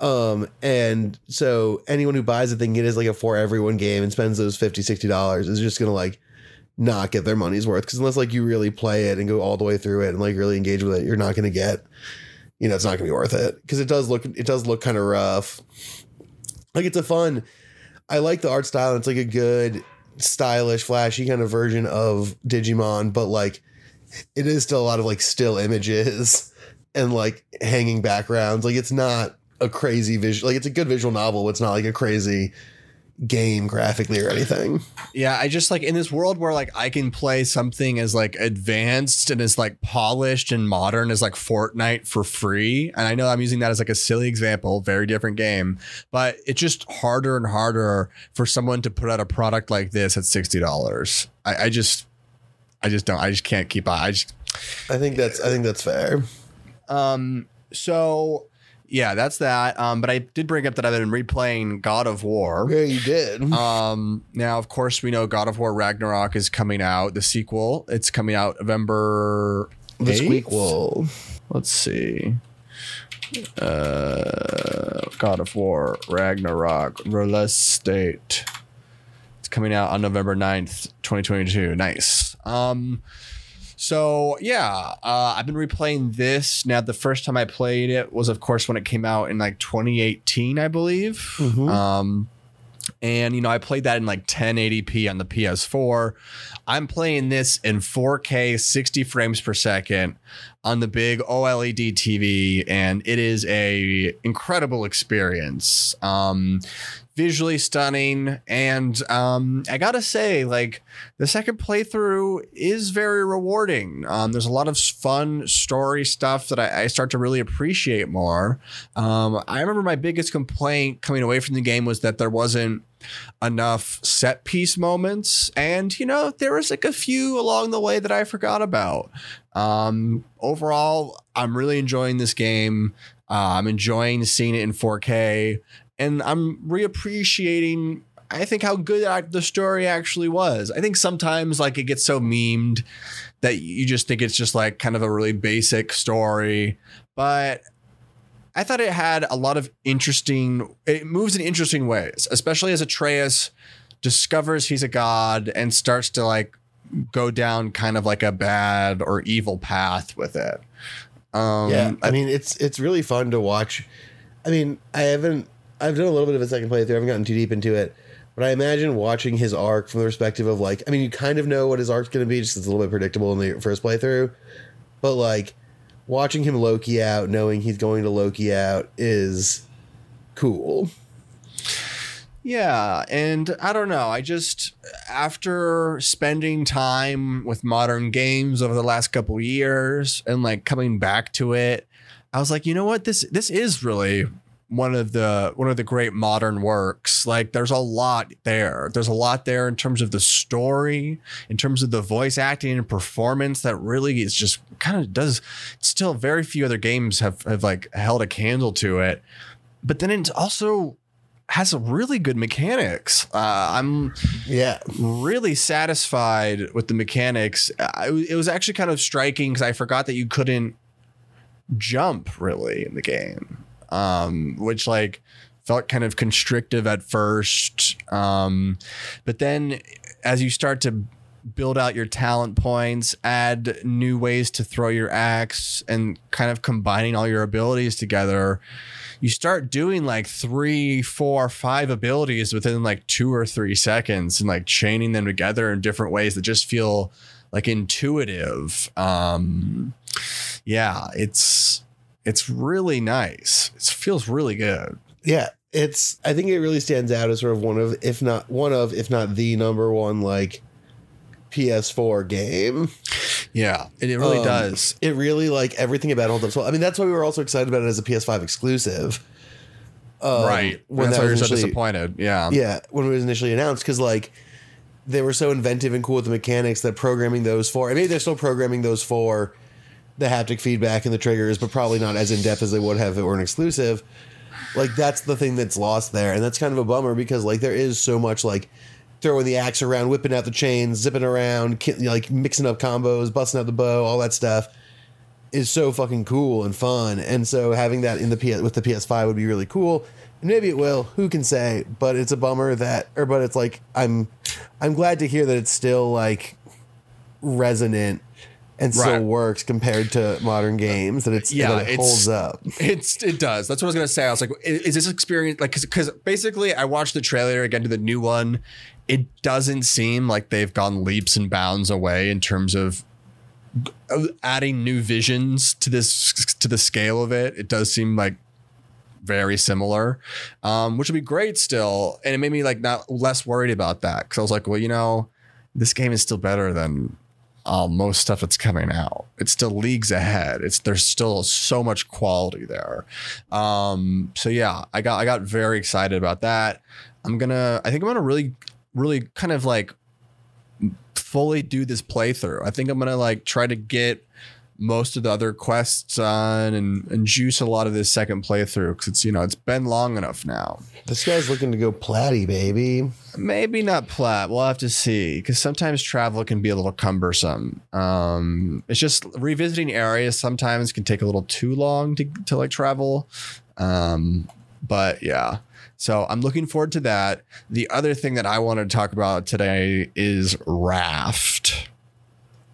Um, and so anyone who buys it thinking it is like a for everyone game and spends those 50 $60 is just gonna like not get their money's worth. Cause unless like you really play it and go all the way through it and like really engage with it, you're not gonna get, you know, it's not gonna be worth it. Cause it does look it does look kind of rough. Like it's a fun I like the art style. It's like a good, stylish, flashy kind of version of Digimon, but like it is still a lot of like still images and like hanging backgrounds. Like it's not a crazy visual. Like it's a good visual novel, but it's not like a crazy game graphically or anything. Yeah, I just like in this world where like I can play something as like advanced and as like polished and modern as like Fortnite for free. And I know I'm using that as like a silly example, very different game, but it's just harder and harder for someone to put out a product like this at sixty dollars. I, I just, I just don't. I just can't keep. I just I think that's I think that's fair. um. So yeah, that's that. Um. But I did bring up that I've been replaying God of War. Yeah, you did. Um, now, of course, we know God of War Ragnarok is coming out. The sequel, it's coming out November. the 8th? squeak wall. Let's see. Uh, God of War Ragnarok release date. It's coming out on November 9th, 2022. Nice. Um, so yeah, uh, I've been replaying this. Now, the first time I played it was, of course, when it came out in like 2018, I believe. Um, and you know, I played that in like 1080p on the PS4. I'm playing this in 4K, 60 frames per second on the big OLED TV, and it is a incredible experience. Um, visually stunning, and um, I gotta say, like the second playthrough is very rewarding. Um, there's a lot of fun story stuff that I, I start to really appreciate more. Um, I remember my biggest complaint coming away from the game was that there wasn't enough set piece moments. And you know there was like a few along the way that i forgot about. Um overall i'm really enjoying this game. Uh, i'm enjoying seeing it in 4k and i'm reappreciating i think how good the story actually was i think sometimes like it gets so memed that you just think it's just like kind of a really basic story but I thought it had a lot of interesting. It moves in interesting ways, especially as Atreus discovers he's a god and starts to like go down kind of like a bad or evil path with it. Um, yeah, I mean it's it's really fun to watch. I mean, I haven't I've done a little bit of a second playthrough. I haven't gotten too deep into it, but I imagine watching his arc from the perspective of like, I mean, you kind of know what his arc's going to be, just it's a little bit predictable in the first playthrough, but like watching him Loki out, knowing he's going to Loki out is cool. Yeah, and I don't know. I just after spending time with modern games over the last couple years and like coming back to it, I was like, you know what? This this is really one of the one of the great modern works. Like there's a lot there. There's a lot there in terms of the story, in terms of the voice acting and performance that really is just kind of does still very few other games have have like held a candle to it. But then it's also has a really good mechanics. Uh, I'm Yeah. really satisfied with the mechanics. I, it was actually kind of striking because I forgot that you couldn't jump really in the game, um, which like felt kind of constrictive at first. Um, but then as you start to build out your talent points, add new ways to throw your axe, and kind of combining all your abilities together, you start doing like three, four, five abilities within like two or three seconds and like chaining them together in different ways that just feel like intuitive. Um, yeah, it's it's really nice. It feels really good. Yeah. It's, I think it really stands out as sort of one of, if not one of, if not the number one, like PS4 game. Yeah, it, it really Um, does. It really like everything about it holds up. So I mean, that's why we were also excited about it as a PS5 exclusive. Um, right. When That's that why you're so disappointed. Yeah. Yeah, when it was initially announced, because like they were so inventive and cool with the mechanics that programming those for, and maybe they're still programming those for the haptic feedback and the triggers, but probably not as in depth as they would have if it were an exclusive. Like that's the thing that's lost there, and that's kind of a bummer because like there is so much like throwing the axe around, whipping out the chains, zipping around, like mixing up combos, busting out the bow, all that stuff is so fucking cool and fun. And so having that in the PS with the PS5 would be really cool. Maybe it will. Who can say? But it's a bummer that, or but it's like I'm, I'm glad to hear that it's still like resonant and still Right. works compared to modern games. That it's Yeah, that it holds up. It's it does. That's what I was gonna say. I was like, is, is this experience like because basically I watched the trailer again to the new one. It doesn't seem like they've gone leaps and bounds away in terms of of adding new visions to this to the scale of it. It does seem like very similar, um, which would be great still. And it made me like not less worried about that because I was like, well, you know, this game is still better than most stuff that's coming out. It's still leagues ahead. It's there's still so much quality there. Um, so yeah, I got I got very excited about that. I'm gonna I think I'm gonna really really kind of like fully do this playthrough. I think I'm gonna like try to get most of the other quests on and, and juice a lot of this second playthrough because it's you know it's been long enough now. This guy's looking to go platty, baby. Maybe not plat. We'll have to see because sometimes travel can be a little cumbersome. Um, it's just revisiting areas sometimes can take a little too long to, to like travel. Um, but yeah, so I'm looking forward to that. The other thing that I wanted to talk about today is Raft.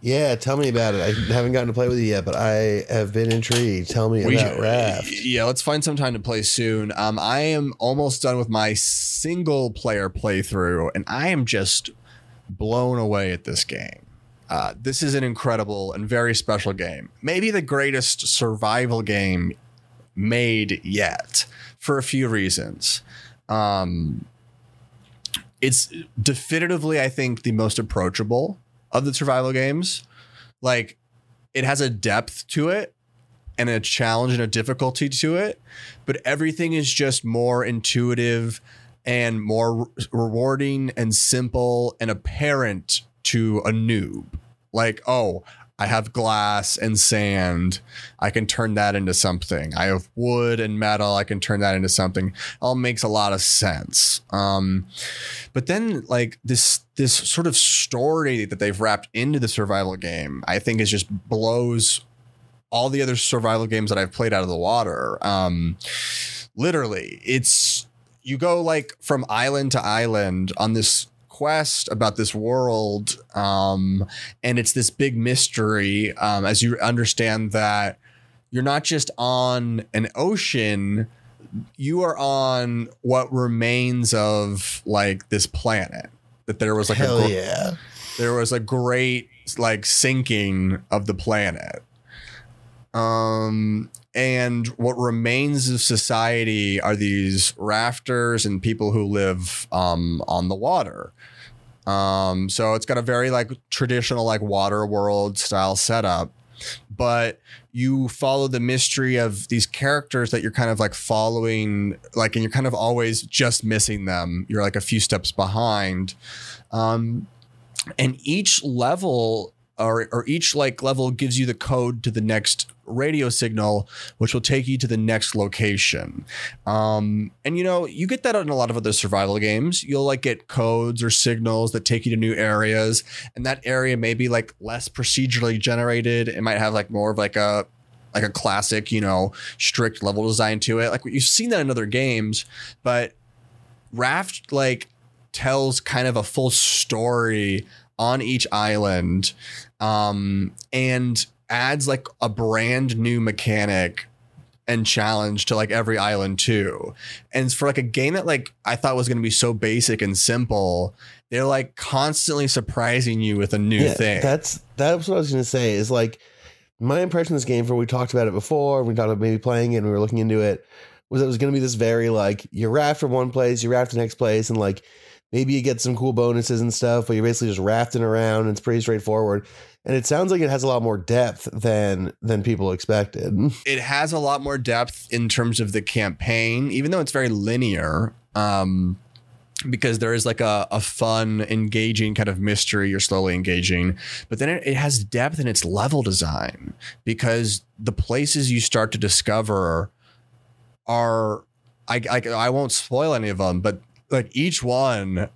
Yeah, tell me about it. I haven't gotten to play with you yet, but I have been intrigued. Tell me We- about Raft. Yeah, let's find some time to play soon. Um, I am almost done with my single player playthrough, and I am just blown away at this game. Uh, this is an incredible and very special game. Maybe the greatest survival game made yet for a few reasons. Um, it's definitively, I think, the most approachable of the survival games. Like, it has a depth to it and a challenge and a difficulty to it, but everything is just more intuitive and more re- rewarding and simple and apparent to a noob. Like, oh, I have glass and sand. I can turn that into something. I have wood and metal. I can turn that into something. All makes a lot of sense. Um, but then like this this sort of story that they've wrapped into the survival game, I think is just blows all the other survival games that I've played out of the water. Um, literally, it's you go like from island to island on this quest about this world, um, and it's this big mystery um, as you understand that you're not just on an ocean you are on what remains of like this planet. That there was like a Hell gr- yeah. there was a great like sinking of the planet. Um and what remains of society are these rafters and people who live um on the water. Um so it's got a very like traditional like water world style setup. But you follow the mystery of these characters that you're kind of like following like and you're kind of always just missing them. You're like a few steps behind. Um and each level or, or each like level gives you the code to the next radio signal which will take you to the next location. Um and you know you get that in a lot of other survival games. You'll like get codes or signals that take you to new areas and that area may be like less procedurally generated. It might have like more of like a like a classic you know strict level design to it. Like you've seen that in other games but raft like tells kind of a full story on each island um, and adds like a brand new mechanic and challenge to like every island too. And for like a game that like I thought was going to be so basic and simple, they're like constantly surprising you with a new thing. That's that's what I was gonna say. Is like my impression of this game, for we talked about it before, we talked about maybe playing it, and we were looking into it, was that it was gonna be this very like you raft from one place, you raft to the next place, and like maybe you get some cool bonuses and stuff, but you're basically just rafting around. And it's pretty straightforward, and it sounds like it has a lot more depth than than people expected. it has a lot more depth in terms of the campaign, even though it's very linear. Um, because there is like a, a fun, engaging kind of mystery you're slowly engaging, but then it, it has depth in its level design because the places you start to discover are, I, I, I won't spoil any of them, but like each one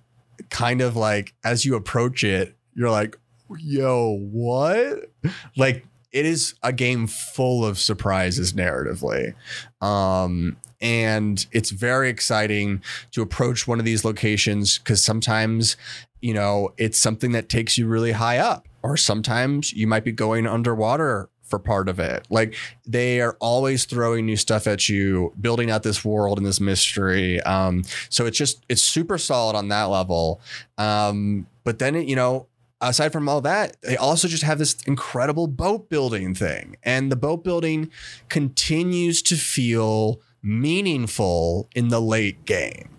kind of like as you approach it, you're like, yo, what? Like it is a game full of surprises narratively. Um, and it's very exciting to approach one of these locations because sometimes, you know, it's something that takes you really high up, or sometimes you might be going underwater for part of it. Like they are always throwing new stuff at you, building out this world and this mystery. Um, so it's just it's super solid on that level. Um, but then it, you know, aside from all that, they also just have this incredible boat building thing. And the boat building continues to feel meaningful in the late game,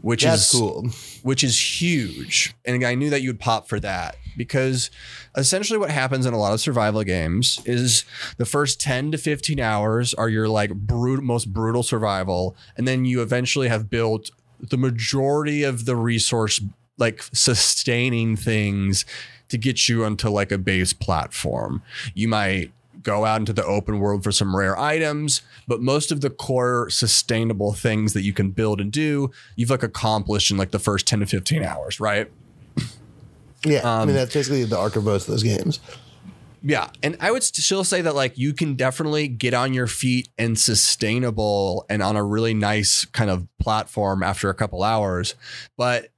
which That's is cool. which is huge. And I knew that you'd pop for that because essentially what happens in a lot of survival games is the first 10 to 15 hours are your like brute, most brutal survival. And then you eventually have built the majority of the resource, like sustaining things to get you onto like a base platform. You might go out into the open world for some rare items, but most of the core sustainable things that you can build and do, you've like accomplished in like the first 10 to 15 hours, right? Yeah, I Um, mean that's basically the arc of most of those games. Yeah. And I would still say that like you can definitely get on your feet and sustainable and on a really nice kind of platform after a couple hours. But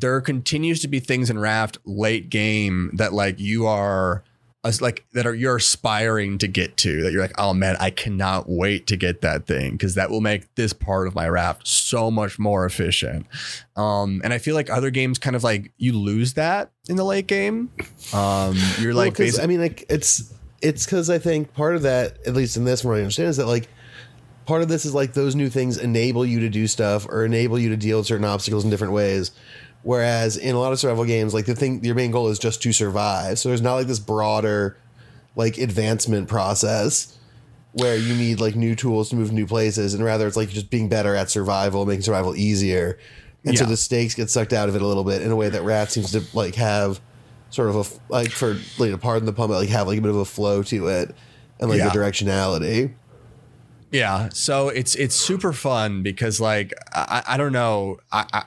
there continues to be things in Raft late game that like you are like that are you're aspiring to get to that you're like, oh man, I cannot wait to get that thing because that will make this part of my raft so much more efficient. Um, and I feel like other games kind of like you lose that in the late game. Um, you're Well, like I mean, like it's it's because I think part of that, at least in this, one I understand, is that like part of this is like those new things enable you to do stuff or enable you to deal with certain obstacles in different ways. Whereas in a lot of survival games, like the thing, your main goal is just to survive. So there's not like this broader, like advancement process where you need like new tools to move new places, and rather it's like just being better at survival, making survival easier. And so the stakes get sucked out of it a little bit in a way that Raft seems to like have sort of a like for like to pardon the pun, but like have like a bit of a flow to it and like Yeah. a directionality. Yeah, so it's it's super fun because like I, I don't know I, I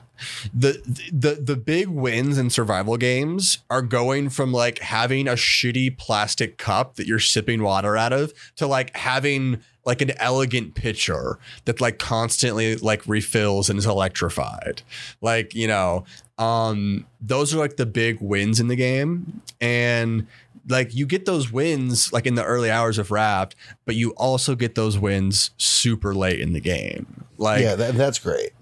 the the the big wins in survival games are going from like having a shitty plastic cup that you're sipping water out of to like having like an elegant pitcher that like constantly like refills and is electrified. Like, you know, um those are like the big wins in the game and like you get those wins like in the early hours of Raft, but you also get those wins super late in the game. Like yeah, that, that's great.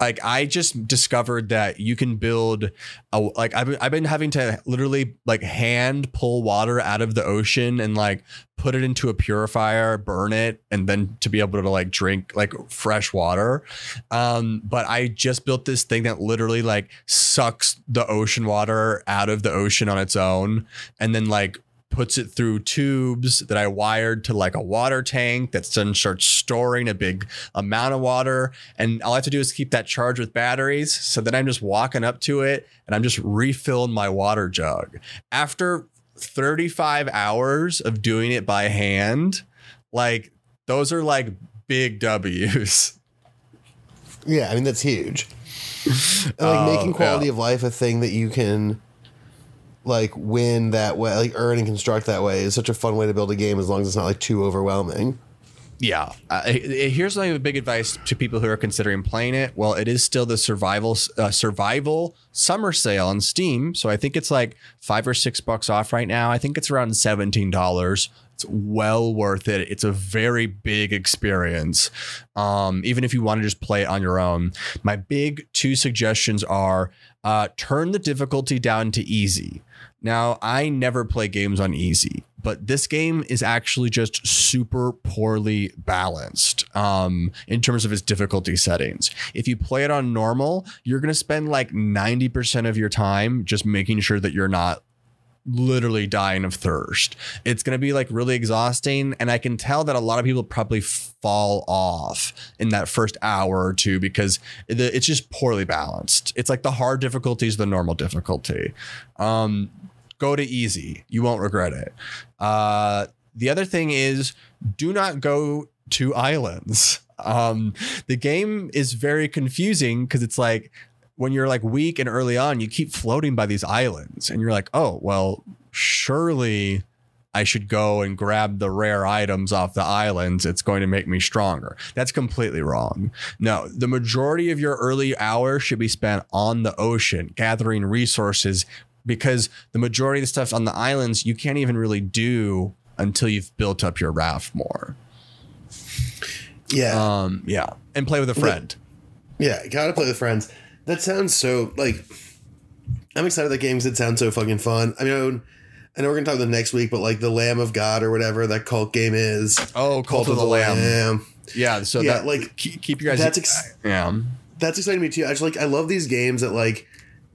Like I just discovered that you can build a like I've I've been having to literally like hand pull water out of the ocean and like put it into a purifier, burn it, and then to be able to like drink like fresh water. Um, but I just built this thing that literally like sucks the ocean water out of the ocean on its own, and then like puts it through tubes that I wired to like a water tank that then starts storing a big amount of water. And all I have to do is keep that charged with batteries. So then I'm just walking up to it and I'm just refilling my water jug. After 35 hours of doing it by hand, like those are like big W's. Yeah, I mean that's huge. Like Oh, making quality yeah. of life a thing that you can like win that way, like earn and construct that way is such a fun way to build a game as long as it's not like too overwhelming. Yeah. Uh, here's my big advice to people who are considering playing it. Well, it is still the survival uh, survival summer sale on Steam, so I think it's like five or six bucks off right now. I think it's around seventeen dollars. It's well worth it. It's a very big experience. Um, even if you want to just play it on your own. My big two suggestions are uh, turn the difficulty down to easy. Now, I never play games on easy, but this game is actually just super poorly balanced um, in terms of its difficulty settings. If you play it on normal, you're going to spend like 90% of your time just making sure that you're not literally dying of thirst. It's going to be like really exhausting. And I can tell that a lot of people probably fall off in that first hour or two because it's just poorly balanced. It's like the hard difficulty is the normal difficulty. Um, go to easy. You won't regret it. Uh, the other thing is do not go to islands. Um, the game is very confusing because it's like when you're like weak and early on, you keep floating by these islands and you're like, oh, well, surely I should go and grab the rare items off the islands. It's going to make me stronger. That's completely wrong. No, the majority of your early hours should be spent on the ocean, gathering resources, because the majority of the stuff on the islands you can't even really do until you've built up your raft more. Yeah. Um, yeah, and play with a friend. Yeah, gotta play with friends. That sounds so like. I'm excited that games that sound so fucking fun. I mean, I know we're gonna talk about the next week, but like the Lamb of God or whatever that cult game is. Oh, Cult, of the, Lamb. Yeah, so Yeah, that like, keep, keep you guys. that's ex- yeah. That's exciting to me too. I just like I love these games that like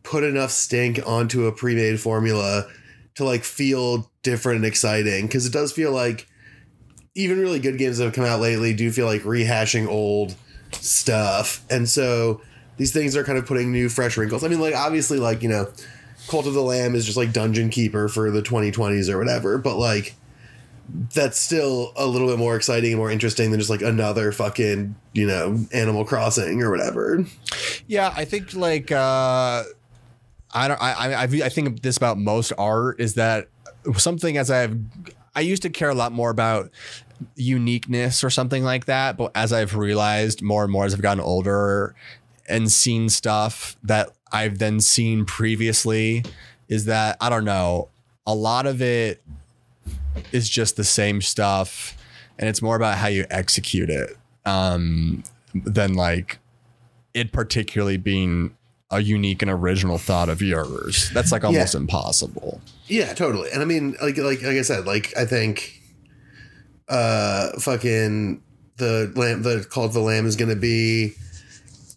put enough stink onto a pre-made formula to like feel different and exciting because it does feel like even really good games that have come out lately do feel like rehashing old stuff. And so these things are kind of putting new fresh wrinkles. I mean like obviously like, you know, Cult of the Lamb is just like Dungeon Keeper for the 2020s or whatever, but like that's still a little bit more exciting and more interesting than just like another fucking, you know, Animal Crossing or whatever. Yeah, I think like uh I don't I I I think this about most art is that something as I've I used to care a lot more about uniqueness or something like that, but as I've realized more and more as I've gotten older and seen stuff that I've then seen previously is that I don't know, a lot of it is just the same stuff and it's more about how you execute it um than like it particularly being a unique and original thought of yours. That's like almost impossible. Yeah, totally. And I mean, like, like, like I said, like I think, uh, fucking the lamb, the Cult of the Lamb is going to be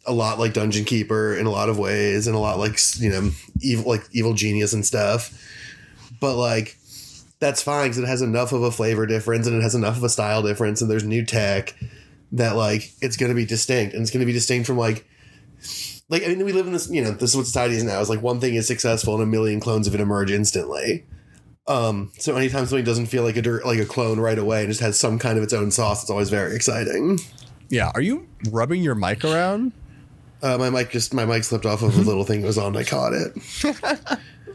a lot like Dungeon Keeper in a lot of ways, and a lot like you know, evil, like Evil Genius and stuff. But like, that's fine because it has enough of a flavor difference and it has enough of a style difference, and there's new tech that like it's going to be distinct, and it's going to be distinct from like like I mean, we live in this. You know, this is what society is now. Is like one thing is successful, and a million clones of it emerge instantly. Um, so anytime something doesn't feel like a dir- like a clone right away and just has some kind of its own sauce, it's always very exciting. Yeah. Are you rubbing your mic around? Uh, my mic just my mic slipped off of a little thing that was on. I caught it.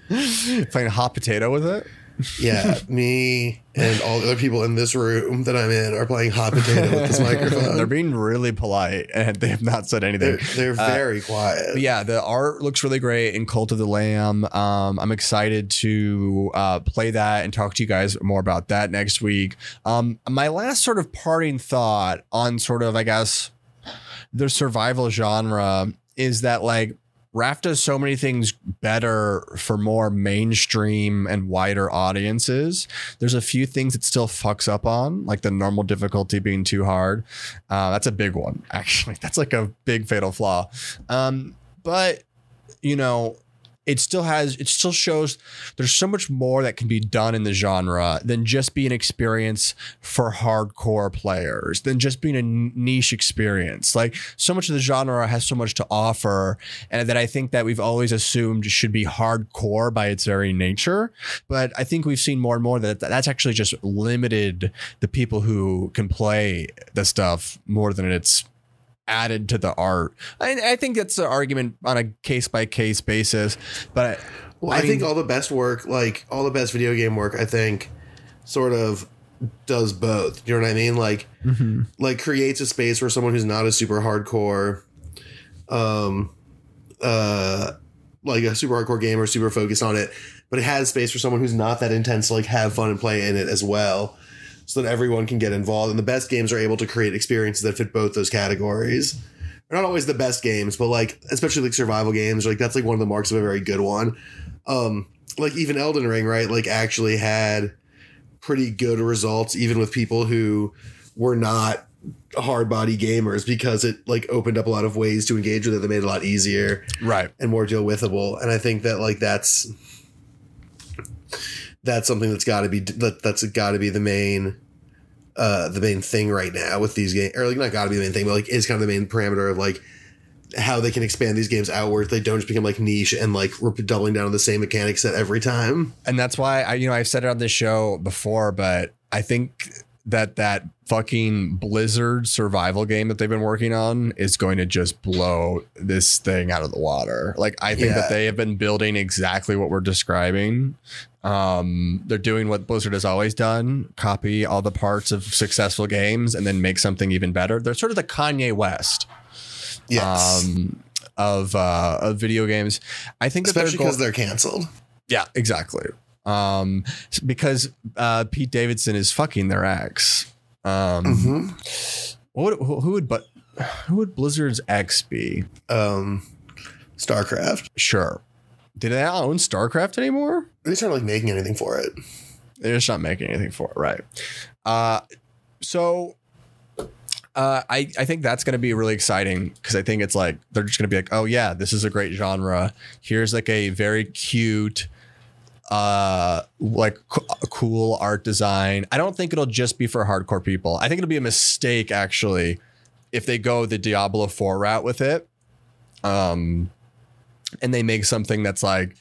Playing a hot potato with it? Yeah, me and all the other people in this room that I'm in are playing hot potato with this microphone. They're being really polite and they have not said anything. They're, they're Uh, very quiet. Yeah, the art looks really great in Cult of the Lamb. Um, I'm excited to uh, play that and talk to you guys more about that next week. Um, my last sort of parting thought on sort of, I guess, the survival genre is that like Raft does so many things better for more mainstream and wider audiences. There's a few things it still fucks up on, like the normal difficulty being too hard. Uh, that's a big one, actually. That's like a big fatal flaw. Um, but you know, it still has it still shows there's so much more that can be done in the genre than just be an experience for hardcore players than just being a niche experience. Like so much of the genre has so much to offer and that i think that we've always assumed should be hardcore by its very nature. But i think we've seen more and more that that's actually just limited the people who can play the stuff more than it's added to the art. I, I think that's an argument on a case by case basis, but Well, I, think all the best work, like all the best video game work, I think, sort of does both. You know what I mean? Like, like creates a space for someone who's not a super hardcore, um, uh, like a super hardcore gamer, super focused on it, but it has space for someone who's not that intense to like have fun and play in it as well, so that everyone can get involved. And the best games are able to create experiences that fit both those categories. They're not always the best games, but like especially like survival games, like that's like one of the marks of a very good one. Um, like even Elden Ring, right? Like actually had pretty good results, even with people who were not hard body gamers, because it like opened up a lot of ways to engage with it that made it a lot easier right. and more deal withable. And I think that like that's that's something that's got to be that that's got to be the main uh the main thing right now with these games or like not got to be the main thing but like is kind of the main parameter of like how they can expand these games outward they don't just become like niche and like we're doubling down on the same mechanic set every time And that's why I, you know, I've said it on this show before, but I think that that fucking Blizzard survival game that they've been working on is going to just blow this thing out of the water. Like I think Yeah. that they have been building exactly what we're describing. Um, they're doing what Blizzard has always done: copy all the parts of successful games and then make something even better. They're sort of the Kanye West yes um, of uh, of video games. I think especially because they're canceled yeah, exactly. Um, because uh, Pete Davidson is fucking their ex. Um, Mhm. what would, who who would but who would Blizzard's ex be? um starcraft Sure. Did they not own StarCraft anymore? they started like making anything for it They're just not making anything for it, right? Uh, so uh, I I think that's going to be really exciting because I think it's like they're just going to be like, oh yeah, this is a great genre. Here's like a very cute, uh, like co- cool art design. I don't think it'll just be for hardcore people. I think it'll be a mistake actually if they go the Diablo Four route with it, um, and they make something that's like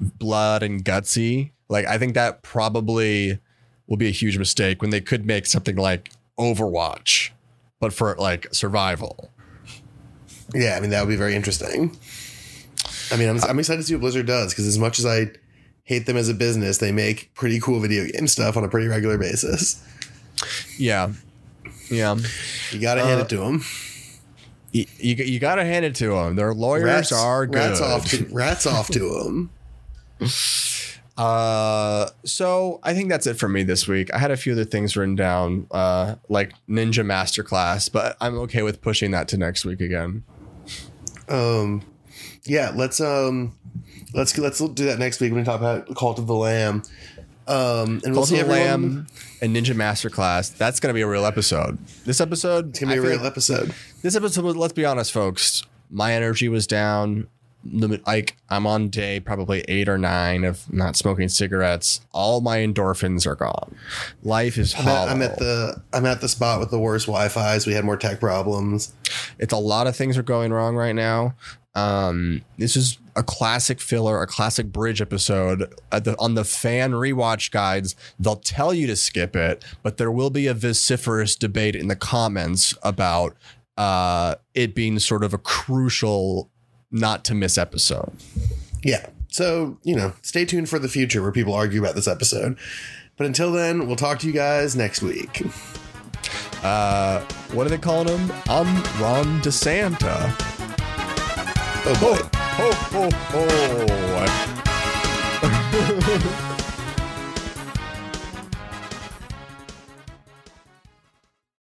blood and gutsy. Like I think that probably will be a huge mistake when they could make something like Overwatch, but for like survival. Yeah, I mean that would be very interesting. I mean, I'm, I'm excited to see what Blizzard does because as much as I hate them as a business, they make pretty cool video game stuff on a pretty regular basis. Yeah, yeah. You got to hand Uh, it to them. You, you, you got to hand it to them. Their lawyers are good. Rats off to rats off to them. Uh, so I think that's it for me this week. I had a few other things written down, uh, like Ninja Masterclass, but I'm okay with pushing that to next week again. Um, yeah, let's um, let's let's do that next week when we talk about Cult of the Lamb. Um, and we'll Cult see of the everyone. Lamb and Ninja Masterclass. That's gonna be a real episode. This episode, It's gonna be a I feel- real episode. This episode, let's be honest, folks. My energy was down. Like I'm on day probably eight or nine of not smoking cigarettes. All my endorphins are gone. Life is I'm hollow. at, I'm at the I'm at the spot with the worst Wi-Fi's. We had more tech problems. it's a lot of things are going wrong right now. Um, this is a classic filler, a classic bridge episode. At the, on the fan rewatch guides, they'll tell you to skip it, but there will be a vociferous debate in the comments about uh, it being sort of a crucial not to miss episode. Yeah, So, you know, stay tuned for the future where people argue about this episode. But until then, we'll talk to you guys next week. Uh, what are they calling him? I'm Ron DeSanta. Oh, oh oh oh.